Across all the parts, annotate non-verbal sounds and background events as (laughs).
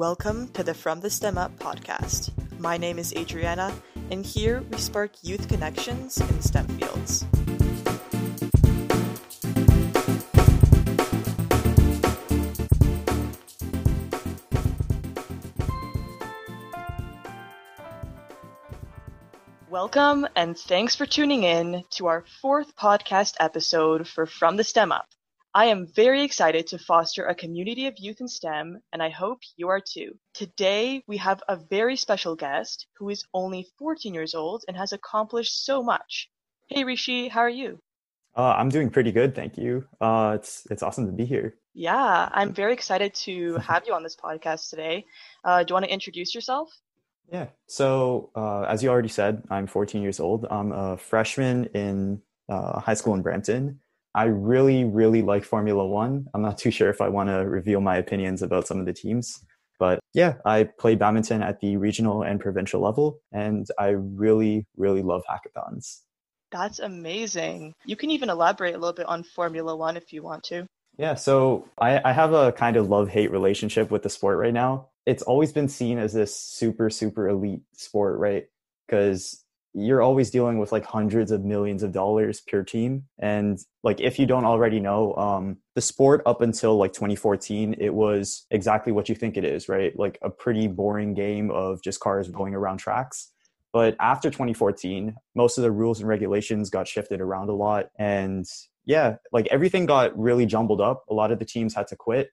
Welcome to the From the STEM Up podcast. My name is Adriana, and here we spark youth connections in STEM fields. Welcome, and thanks for tuning in to our fourth podcast episode for From the STEM Up. I am very excited to foster a community of youth in STEM, and I hope you are too. Today, we have a very special guest who is only 14 years old and has accomplished so much. Hey Rishi, how are you? Uh, I'm doing pretty good, thank you. Uh, it's it's awesome to be here. Yeah, I'm very excited to have you on this podcast today. Uh, do you want to introduce yourself? Yeah. So, uh, as you already said, I'm 14 years old. I'm a freshman in uh, high school in Brampton. I really, really like Formula One. I'm not too sure if I want to reveal my opinions about some of the teams. But yeah, I play badminton at the regional and provincial level, and I really, really love hackathons. That's amazing. You can even elaborate a little bit on Formula One if you want to. Yeah, so I, I have a kind of love hate relationship with the sport right now. It's always been seen as this super, super elite sport, right? Because you're always dealing with like hundreds of millions of dollars per team. And like if you don't already know um the sport up until like 2014 it was exactly what you think it is right? Like a pretty boring game of just cars going around tracks. But after 2014 most of the rules and regulations got shifted around a lot. And yeah like everything got really jumbled up. A lot of the teams had to quit.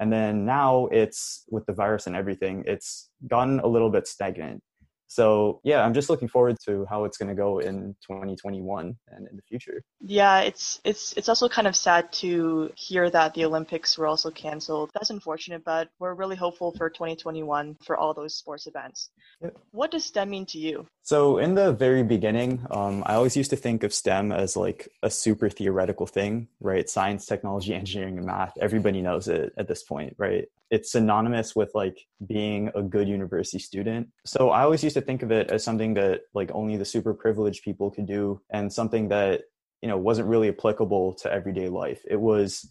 And then now it's with the virus and everything it's gotten a little bit stagnant so yeah i'm just looking forward to how it's going to go in 2021 and in the future. Yeah it's it's it's also kind of sad to hear that the olympics were also canceled. That's unfortunate but we're really hopeful for 2021 for all those sports events. Yep. what does stem mean to you? So in the very beginning um, i always used to think of stem as like a super theoretical thing right? Science technology engineering and math. Everybody knows it at this point right? It's synonymous with like being a good university student. So I always used to think of it as something that like only the super privileged people could do and something that, you know, wasn't really applicable to everyday life. It was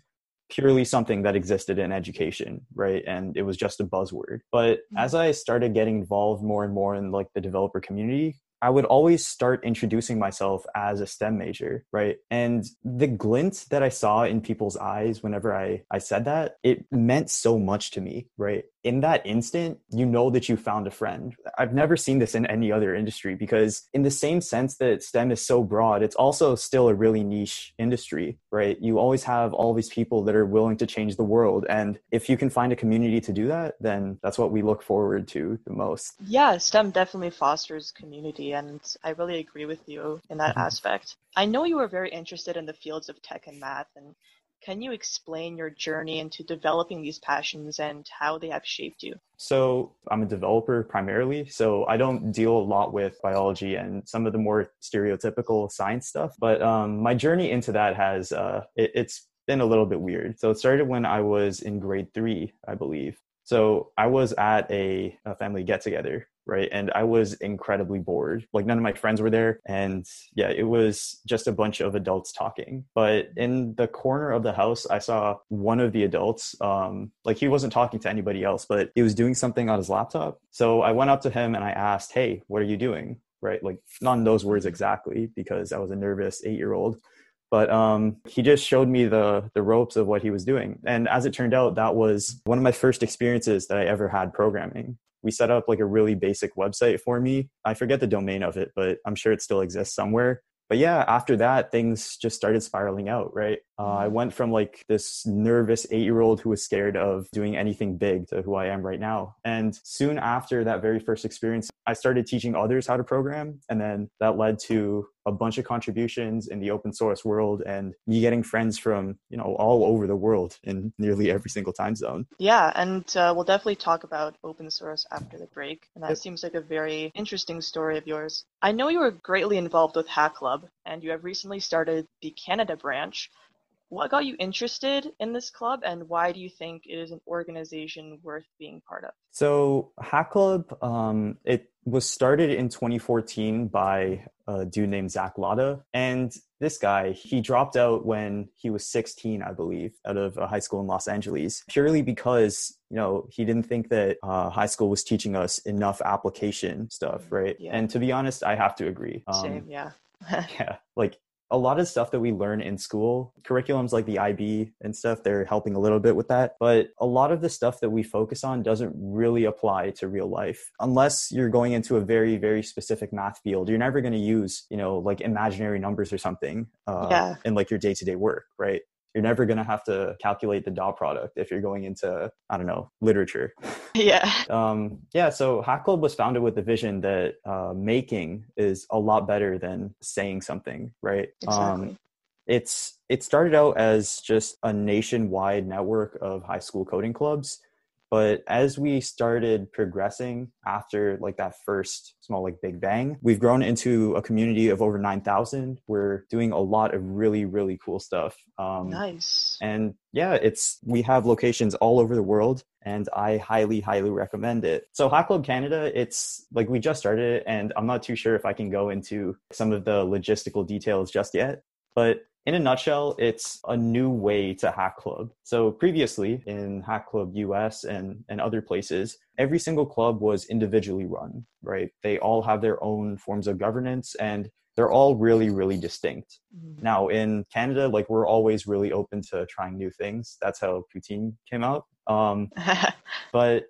purely something that existed in education, right? And it was just a buzzword. But mm-hmm. as I started getting involved more and more in like the developer community, I would always start introducing myself as a STEM major, right? And the glint that I saw in people's eyes whenever I, I said that, it meant so much to me, right? In that instant, you know that you found a friend. I've never seen this in any other industry because, in the same sense that STEM is so broad, it's also still a really niche industry, right? You always have all these people that are willing to change the world. And if you can find a community to do that, then that's what we look forward to the most. Yeah, STEM definitely fosters community. And I really agree with you in that mm-hmm. aspect. I know you were very interested in the fields of tech and math. And can you explain your journey into developing these passions and how they have shaped you? So, I'm a developer primarily, so I don't deal a lot with biology and some of the more stereotypical science stuff. But um, my journey into that has uh, it, it's been a little bit weird. So, it started when I was in grade three, I believe. So, I was at a, a family get together right? And I was incredibly bored. Like none of my friends were there. And yeah, it was just a bunch of adults talking. But in the corner of the house, I saw one of the adults, um, like he wasn't talking to anybody else, but he was doing something on his laptop. So I went up to him and I asked, Hey, what are you doing? Right? Like not in those words exactly, because I was a nervous eight year old but um, he just showed me the the ropes of what he was doing and as it turned out that was one of my first experiences that i ever had programming we set up like a really basic website for me. I forget the domain of it, but I'm sure it still exists somewhere. But yeah, after that, things just started spiraling out, right? Uh, I mm-hmm. went from like this nervous eight year old who was scared of doing anything big to who I am right now. And soon after that very first experience, I started teaching others how to program. And then that led to a bunch of contributions in the open source world and me getting friends from, you know, all over the world in nearly every single time zone. Yeah. And uh, we'll definitely talk about open source after the break. And that yep. seems like a very interesting story of yours. I know you were greatly involved with Hack Club and you have recently started the Canada branch. what got you interested in this club and why do you think it is an organization worth being part of? So, Hack Club, um, it was started in 2014 by a dude named Zach Latta. And this guy, he dropped out when he was 16, I believe, out of a high school in Los Angeles, purely because, you know, he didn't think that uh, high school was teaching us enough application stuff, mm, right? Yeah. And to be honest, I have to agree. Um, Same, yeah. (laughs) yeah, like a lot of stuff that we learn in school, curriculums like the IB and stuff, they're helping a little bit with that. But a lot of the stuff that we focus on doesn't really apply to real life. Unless you're going into a very, very specific math field, you're never going to use, you know, like imaginary numbers or something uh, yeah. in like your day to day work, right? You're never going to have to calculate the dot product if you're going into i don't know literature. Yeah. Um, yeah so hack club was founded with the vision that uh, making is a lot better than saying something right? Exactly. Um, it's it started out as just a nationwide network of high school coding clubs but as we started progressing after like that first small like big bang, we've grown into a community of over 9,000. We're doing a lot of really, really cool stuff. Um, nice. And yeah, it's, we have locations all over the world and I highly, highly recommend it. So Hack Club Canada, it's like we just started it and I'm not too sure if I can go into some of the logistical details just yet. But in a nutshell, it's a new way to Hack Club. So previously in Hack Club US and, and other places, every single club was individually run, right? They all have their own forms of governance and they're all really, really distinct. Mm-hmm. Now in Canada, like we're always really open to trying new things. That's how Poutine came out. Um, (laughs) but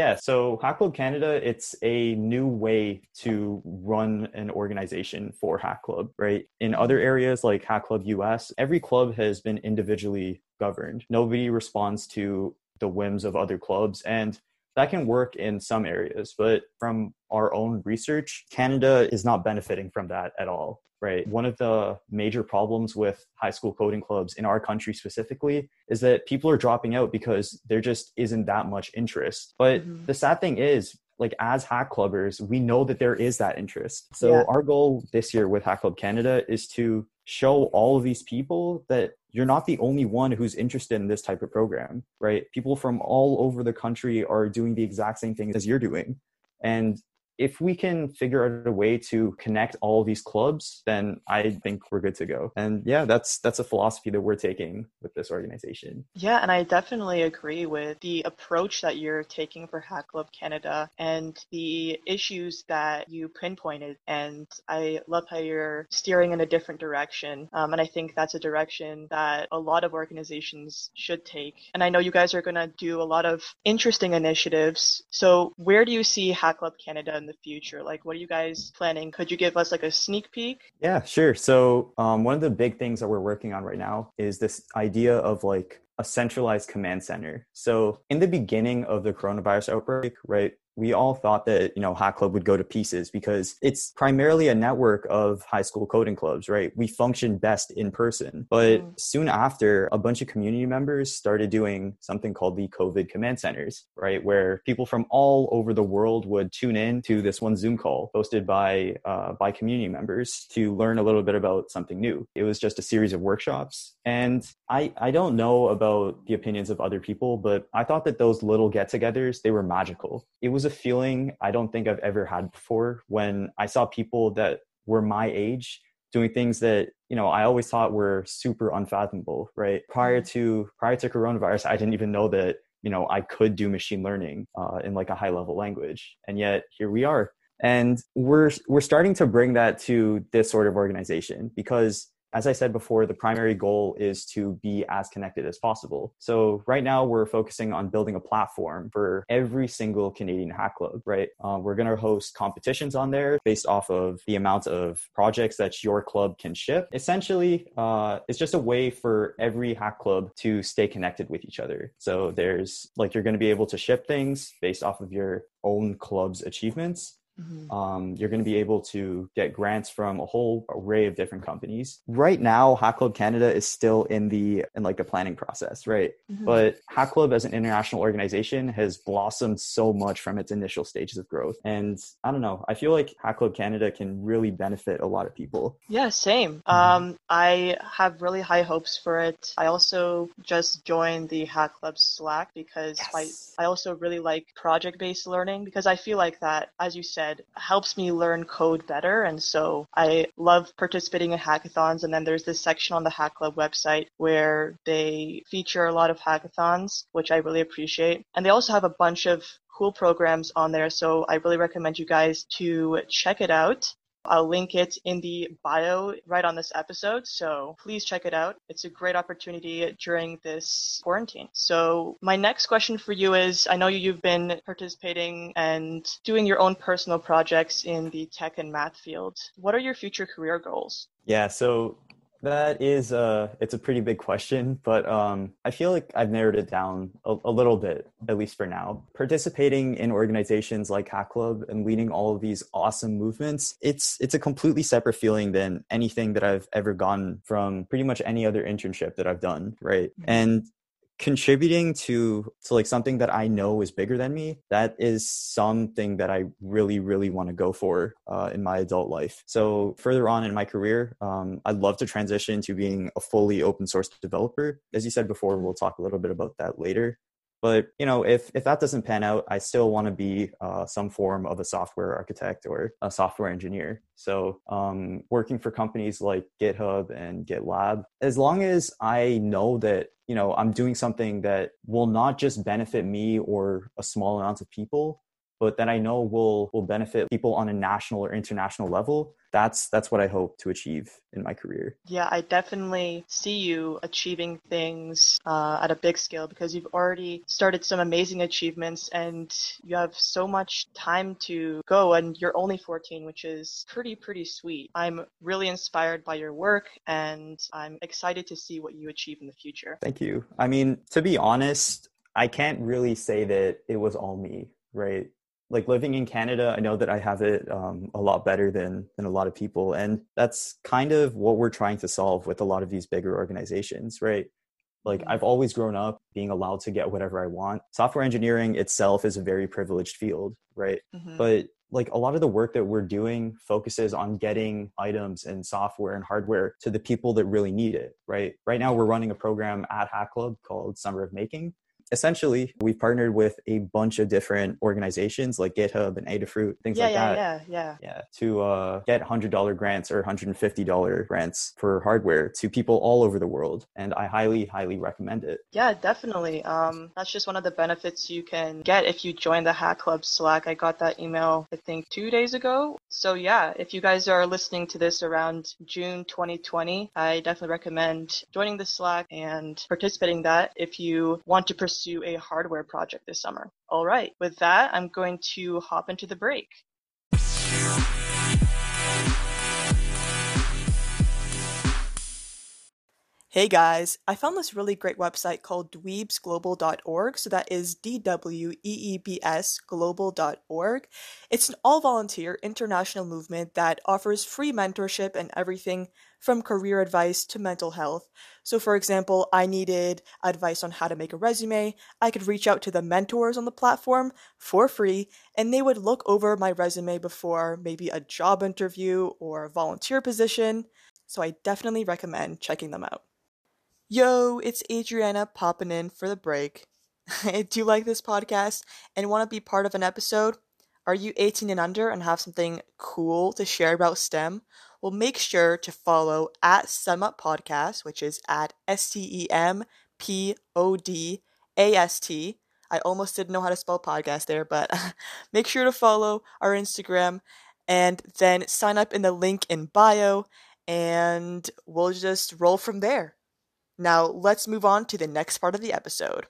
yeah, so Hack Club Canada, it's a new way to run an organization for Hack Club, right? In other areas like Hack Club US, every club has been individually governed. Nobody responds to the whims of other clubs. And that can work in some areas, but from our own research, Canada is not benefiting from that at all right? One of the major problems with high school coding clubs in our country specifically is that people are dropping out because there just isn't that much interest. But mm-hmm. the sad thing is, like as hack clubbers, we know that there is that interest. So yeah. our goal this year with Hack Club Canada is to show all of these people that you're not the only one who's interested in this type of program, right? People from all over the country are doing the exact same thing as you're doing. And if we can figure out a way to connect all these clubs, then I think we're good to go. And yeah, that's that's a philosophy that we're taking with this organization. Yeah, and I definitely agree with the approach that you're taking for Hack Club Canada and the issues that you pinpointed. And I love how you're steering in a different direction. Um, and I think that's a direction that a lot of organizations should take. And I know you guys are going to do a lot of interesting initiatives. So where do you see Hack Club Canada in the future? Like, what are you guys planning? Could you give us like a sneak peek? Yeah, sure. So, um, one of the big things that we're working on right now is this idea of like a centralized command center. So, in the beginning of the coronavirus outbreak, right, we all thought that you know hack club would go to pieces because it's primarily a network of high school coding clubs right? We function best in person. But mm. soon after a bunch of community members started doing something called the covid command centers right? Where people from all over the world would tune in to this one zoom call hosted by uh, by community members to learn a little bit about something new. It was just a series of workshops. And i i don't know about the opinions of other people but i thought that those little get-togethers they were magical. It was was a feeling I don't think I've ever had before when I saw people that were my age doing things that you know I always thought were super unfathomable. Right prior mm-hmm. to prior to coronavirus, I didn't even know that you know I could do machine learning uh, in like a high level language, and yet here we are. And we're we're starting to bring that to this sort of organization because as I said before, the primary goal is to be as connected as possible. So right now we're focusing on building a platform for every single Canadian hack club, right? Uh, we're going to host competitions on there based off of the amount of projects that your club can ship. Essentially, uh, it's just a way for every hack club to stay connected with each other. So there's like, you're going to be able to ship things based off of your own club's achievements Mm-hmm. Um, you're going to be able to get grants from a whole array of different companies. Right now, Hack Club Canada is still in the in like the planning process, right? Mm-hmm. But Hack Club as an international organization has blossomed so much from its initial stages of growth. And I don't know, I feel like Hack Club Canada can really benefit a lot of people. Yeah, same. Mm-hmm. Um, I have really high hopes for it. I also just joined the Hack Club Slack because yes. I, I also really like project based learning because I feel like that, as you said, helps me learn code better. And so I love participating in hackathons. And then there's this section on the Hack Club website where they feature a lot of hackathons, which I really appreciate. And they also have a bunch of cool programs on there. So I really recommend you guys to check it out. I'll link it in the bio right on this episode, so please check it out. It's a great opportunity during this quarantine. So, my next question for you is I know you've been participating and doing your own personal projects in the tech and math field. What are your future career goals? Yeah, so that is a it's a pretty big question, but um, I feel like I've narrowed it down a, a, little bit, at least for now. Participating in organizations like Hack Club and leading all of these awesome movements, it's it's a completely separate feeling than anything that I've ever gotten from pretty much any other internship that I've done, right? Mm-hmm. And contributing to to like something that I know is bigger than me, that is something that I really, really want to go for uh, in my adult life. So further on in my career, um, I'd love to transition to being a fully open source developer. As you said before, we'll talk a little bit about that later. But you know, if if that doesn't pan out, I still want to be uh, some form of a software architect or a software engineer. So, um, working for companies like GitHub and GitLab, as long as I know that you know I'm doing something that will not just benefit me or a small amount of people, but that I know will will benefit people on a national or international level. That's that's what I hope to achieve in my career. Yeah, I definitely see you achieving things uh, at a big scale because you've already started some amazing achievements and you have so much time to go and you're only 14 which is pretty pretty sweet. I'm really inspired by your work and i'm excited to see what you achieve in the future. Thank you. I mean to be honest i can't really say that it was all me right like living in Canada, I know that I have it um, a lot better than than a lot of people, and that's kind of what we're trying to solve with a lot of these bigger organizations, right? Like mm-hmm. I've always grown up being allowed to get whatever I want. Software engineering itself is a very privileged field, right? Mm-hmm. But like a lot of the work that we're doing focuses on getting items and software and hardware to the people that really need it, right? Right now we're running a program at Hack Club called Summer of Making essentially we've partnered with a bunch of different organizations like github and adafruit things yeah, like yeah, that. yeah yeah. Yeah to uh, get $100 grants or $150 grants for hardware to people all over the world and i highly highly recommend it. Yeah definitely. Um, that's just one of the benefits you can get if you join the hack club slack. I got that email i think two days ago. So yeah if you guys are listening to this around june 2020 i definitely recommend joining the slack and participating in that if you want to pursue pursue a hardware project this summer. All right, with that, I'm going to hop into the break. Hey guys, I found this really great website called dweebsglobal.org. So that is D W E E B S global.org. It's an all volunteer international movement that offers free mentorship and everything from career advice to mental health. So, for example, I needed advice on how to make a resume. I could reach out to the mentors on the platform for free, and they would look over my resume before maybe a job interview or a volunteer position. So, I definitely recommend checking them out. Yo, it's Adriana popping in for the break. (laughs) Do you like this podcast and want to be part of an episode? Are you 18 and under and have something cool to share about STEM? Well, make sure to follow at STEM Up Podcast, which is at S T E M P O D A S T. I almost didn't know how to spell podcast there, but (laughs) make sure to follow our Instagram and then sign up in the link in bio, and we'll just roll from there. Now, let's move on to the next part of the episode.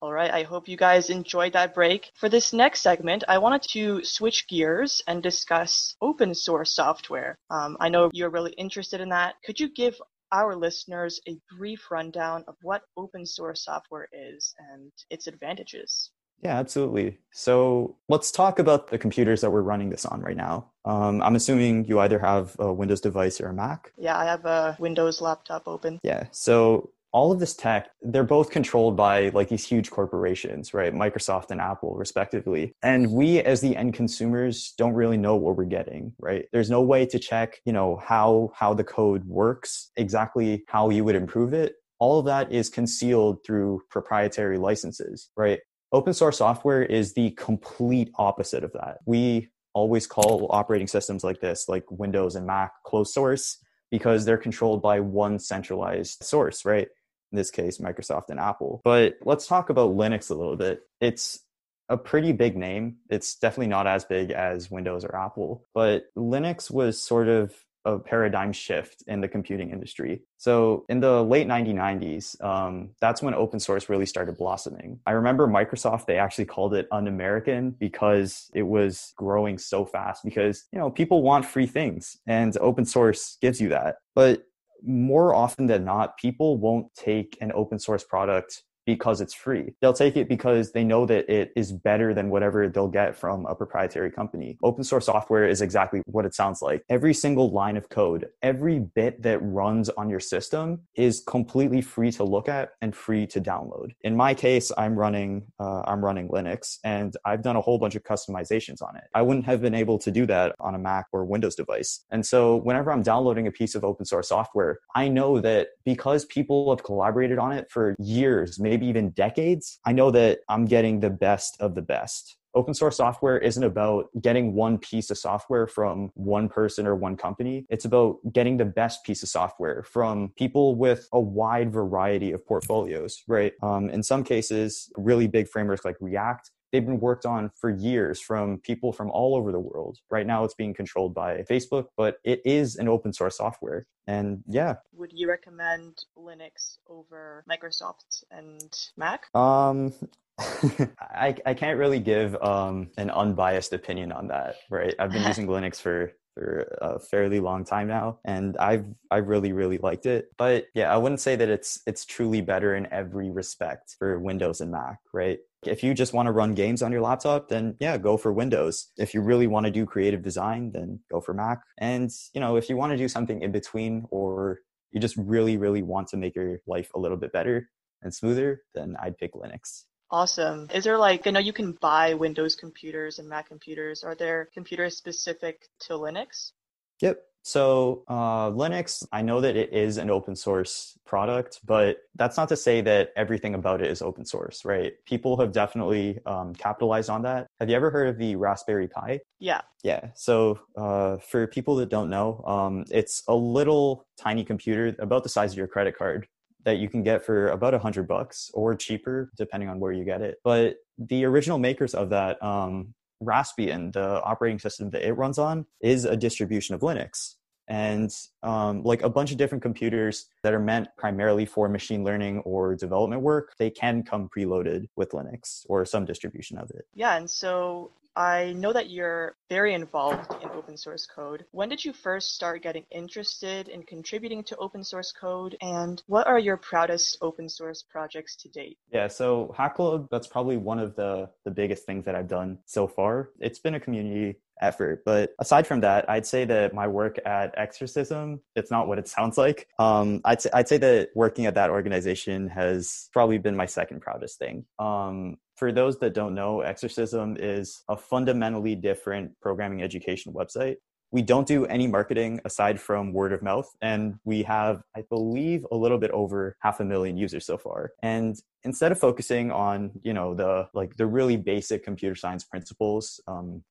All right, I hope you guys enjoyed that break. For this next segment, I wanted to switch gears and discuss open source software. Um, I know you're really interested in that. Could you give our listeners a brief rundown of what open source software is and its advantages? Yeah, absolutely. So let's talk about the computers that we're running this on right now. Um, I'm assuming you either have a Windows device or a Mac. Yeah, I have a Windows laptop open. Yeah. So all of this tech, they're both controlled by like these huge corporations, right? Microsoft and Apple, respectively. And we, as the end consumers, don't really know what we're getting, right? There's no way to check, you know, how how the code works, exactly how you would improve it. All of that is concealed through proprietary licenses, right? Open source software is the complete opposite of that. We always call operating systems like this, like Windows and Mac, closed source because they're controlled by one centralized source, right? In this case, Microsoft and Apple. But let's talk about Linux a little bit. It's a pretty big name. It's definitely not as big as Windows or Apple, but Linux was sort of a paradigm shift in the computing industry. So in the late 1990s, um, that's when open source really started blossoming. I remember Microsoft, they actually called it un-American because it was growing so fast because, you know, people want free things and open source gives you that. But more often than not, people won't take an open source product because it's free. They'll take it because they know that it is better than whatever they'll get from a proprietary company. Open source software is exactly what it sounds like. Every single line of code, every bit that runs on your system is completely free to look at and free to download. In my case, I'm running uh, I'm running Linux and I've done a whole bunch of customizations on it. I wouldn't have been able to do that on a Mac or Windows device. And so whenever I'm downloading a piece of open source software, I know that because people have collaborated on it for years, maybe maybe even decades, I know that I'm getting the best of the best. Open source software isn't about getting one piece of software from one person or one company. It's about getting the best piece of software from people with a wide variety of portfolios, right? Um, in some cases, really big frameworks like React they've been worked on for years from people from all over the world. Right now it's being controlled by Facebook, but it is an open source software. And yeah. Would you recommend Linux over Microsoft and Mac? Um (laughs) I, I can't really give um, an unbiased opinion on that, right? I've been (laughs) using Linux for for a fairly long time now and I've I've really really liked it but yeah I wouldn't say that it's it's truly better in every respect for Windows and Mac right if you just want to run games on your laptop, then yeah, go for Windows. If you really want to do creative design, then go for Mac. And, you know, if you want to do something in between or you just really, really want to make your life a little bit better and smoother, then I'd pick Linux. Awesome. Is there like, I know you can buy Windows computers and Mac computers. Are there computers specific to Linux? Yep. So uh, Linux, I know that it is an open source product, but that's not to say that everything about it is open source, right? People have definitely um, capitalized on that. Have you ever heard of the Raspberry Pi? Yeah. Yeah. So uh, for people that don't know, um, it's a little tiny computer about the size of your credit card that you can get for about a hundred bucks or cheaper, depending on where you get it. But the original makers of that um, Raspbian, the operating system that it runs on, is a distribution of Linux. And um, like a bunch of different computers that are meant primarily for machine learning or development work, they can come preloaded with Linux or some distribution of it. Yeah, and so I know that you're very involved in open source code. When did you first start getting interested in contributing to open source code? And what are your proudest open source projects to date? Yeah, so Hack Club, that's probably one of the, the biggest things that I've done so far. It's been a community effort. But aside from that, I'd say that my work at Exercism, it's not what it sounds like. Um, I'd, say, I'd say that working at that organization has probably been my second proudest thing. Um, for those that don't know, Exercism is a fundamentally different programming education website. We don't do any marketing aside from word of mouth, and we have, I believe, a little bit over half a million users so far. And instead of focusing on, you know, the like the really basic computer science principles, um,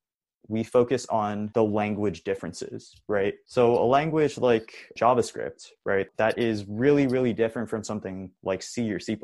we focus on the language differences, right? So a language like JavaScript, right, that is really, really different from something like C or C++.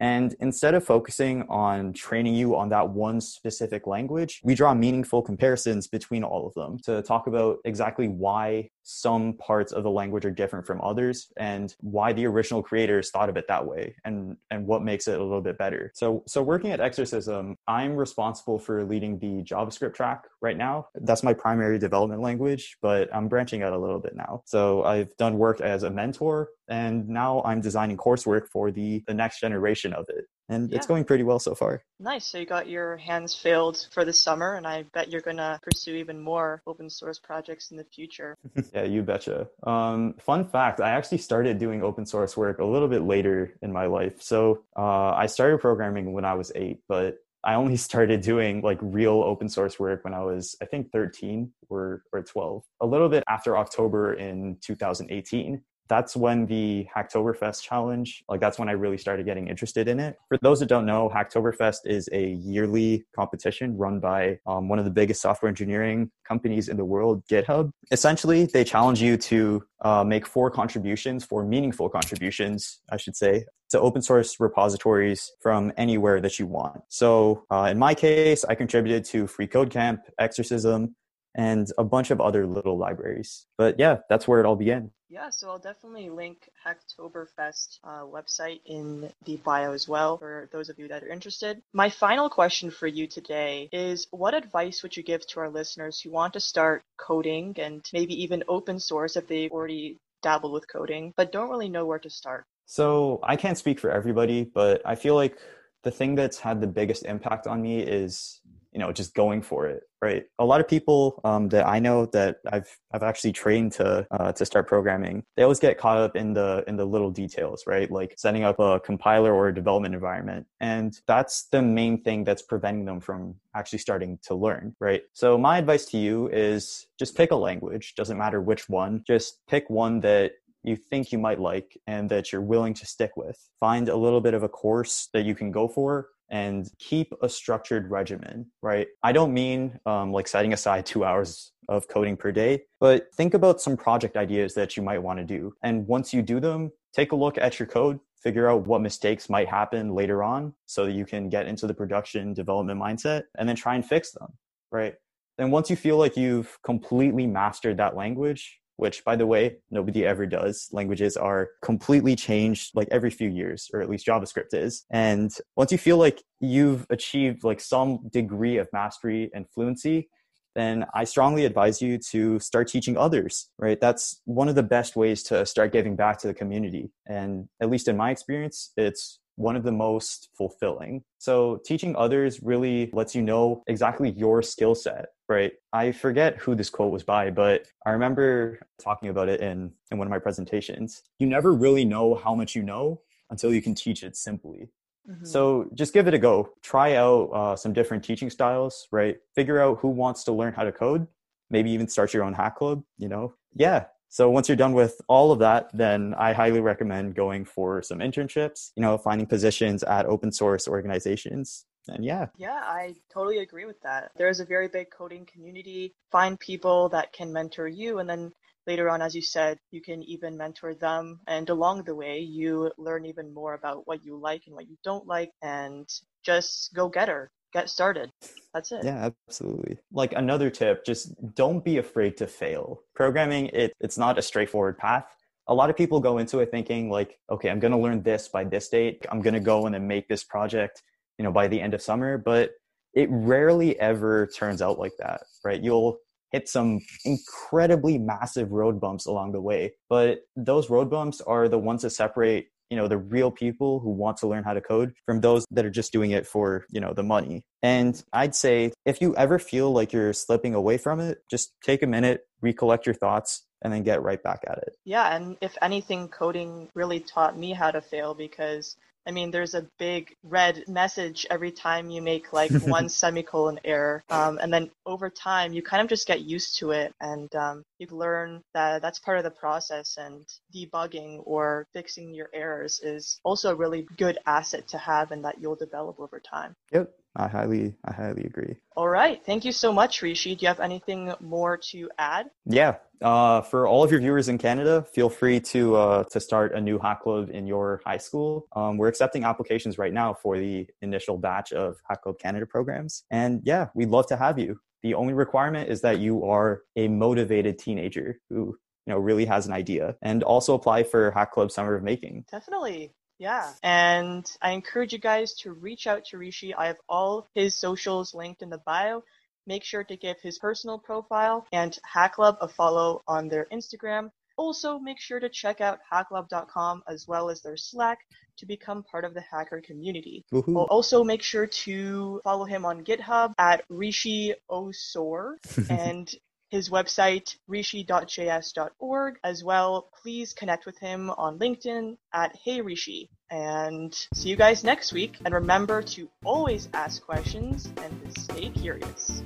And instead of focusing on training you on that one specific language, we draw meaningful comparisons between all of them to talk about exactly why some parts of the language are different from others and why the original creators thought of it that way and and what makes it a little bit better so so working at exercism i'm responsible for leading the javascript track right now that's my primary development language but i'm branching out a little bit now so i've done work as a mentor and now i'm designing coursework for the the next generation of it and Yeah. it's going pretty well so far. Nice. So you got your hands filled for the summer, and I bet you're gonna pursue even more open source projects in the future. (laughs) yeah, you betcha. Um, fun fact: I actually started doing open source work a little bit later in my life. So uh, I started programming when I was eight, but I only started doing like real open source work when I was, I think, 13 or or 12. A little bit after October in 2018. That's when the Hacktoberfest challenge, like that's when I really started getting interested in it. For those that don't know, Hacktoberfest is a yearly competition run by um, one of the biggest software engineering companies in the world, GitHub. Essentially, they challenge you to uh, make four contributions, four meaningful contributions, I should say, to open source repositories from anywhere that you want. So uh, in my case, I contributed to Free Code Camp, Exercism, and a bunch of other little libraries. But yeah, that's where it all began. Yeah, so I'll definitely link Hacktoberfest uh, website in the bio as well for those of you that are interested. My final question for you today is what advice would you give to our listeners who want to start coding and maybe even open source if they've already dabbled with coding but don't really know where to start? So I can't speak for everybody, but I feel like the thing that's had the biggest impact on me is you know just going for it right? A lot of people um, that i know that i've i've actually trained to uh, to start programming they always get caught up in the in the little details right? Like setting up a compiler or a development environment and that's the main thing that's preventing them from actually starting to learn right? So my advice to you is just pick a language doesn't matter which one just pick one that you think you might like and that you're willing to stick with. Find a little bit of a course that you can go for and keep a structured regimen, right? I don't mean um, like setting aside two hours of coding per day, but think about some project ideas that you might want to do. And once you do them, take a look at your code, figure out what mistakes might happen later on so that you can get into the production development mindset and then try and fix them, right? Then once you feel like you've completely mastered that language, which by the way nobody ever does. Languages are completely changed like every few years or at least javascript is. And once you feel like you've achieved like some degree of mastery and fluency then i strongly advise you to start teaching others right? That's one of the best ways to start giving back to the community. And at least in my experience it's one of the most fulfilling. So teaching others really lets you know exactly your skill set, right? I forget who this quote was by, but I remember talking about it in, in one of my presentations. You never really know how much you know until you can teach it simply. Mhm. So just give it a go. Try out uh, some different teaching styles, right? Figure out who wants to learn how to code. Maybe even start your own hack club, you know? Yeah. So once you're done with all of that, then I highly recommend going for some internships, you know, finding positions at open source organizations. And yeah, Yeah, I totally agree with that. There is a very big coding community. Find people that can mentor you, and then later on, as you said, you can even mentor them. And along the way, you learn even more about what you like and what you don't like, and just go get her, get started. That's it. yeah, absolutely. Like another tip, just don't be afraid to fail. Programming, it, it's not a straightforward path. A lot of people go into it thinking like, okay, I'm going to learn this by this date. I'm going to go in and make this project, you know, by the end of summer. But it rarely ever turns out like that, right? You'll hit some incredibly massive road bumps along the way, but those road bumps are the ones that separate you know the real people who want to learn how to code from those that are just doing it for you know the money. And i'd say if you ever feel like you're slipping away from it just take a minute recollect your thoughts and then get right back at it. Yeah, and if anything, coding really taught me how to fail because I mean, there's a big red message every time you make like (laughs) one semicolon error. Um, and then over time, you kind of just get used to it and um, you learn that that's part of the process. And debugging or fixing your errors is also a really good asset to have and that you'll develop over time. yep i highly i highly agree All right. Thank you so much, Rishi. Do you have anything more to add? Yeah. Uh, for all of your viewers in Canada, feel free to uh, to start a new hack club in your high school. Um, we're accepting applications right now for the initial batch of Hack Club Canada programs, and yeah, we'd love to have you. The only requirement is that you are a motivated teenager who you know really has an idea, and also apply for Hack Club Summer of Making. Definitely. Yeah. And I encourage you guys to reach out to Rishi. I have all his socials linked in the bio. Make sure to give his personal profile and Hack Club a follow on their Instagram. also make sure to check out hackclub.com as well as their Slack to become part of the hacker community. Woohoo. We'll also make sure to follow him on GitHub at Rishi Osor (laughs) and his website, rishi.js.org. As well, please connect with him on LinkedIn at Hey Rishi. And see you guys next week. And remember to always ask questions and stay curious.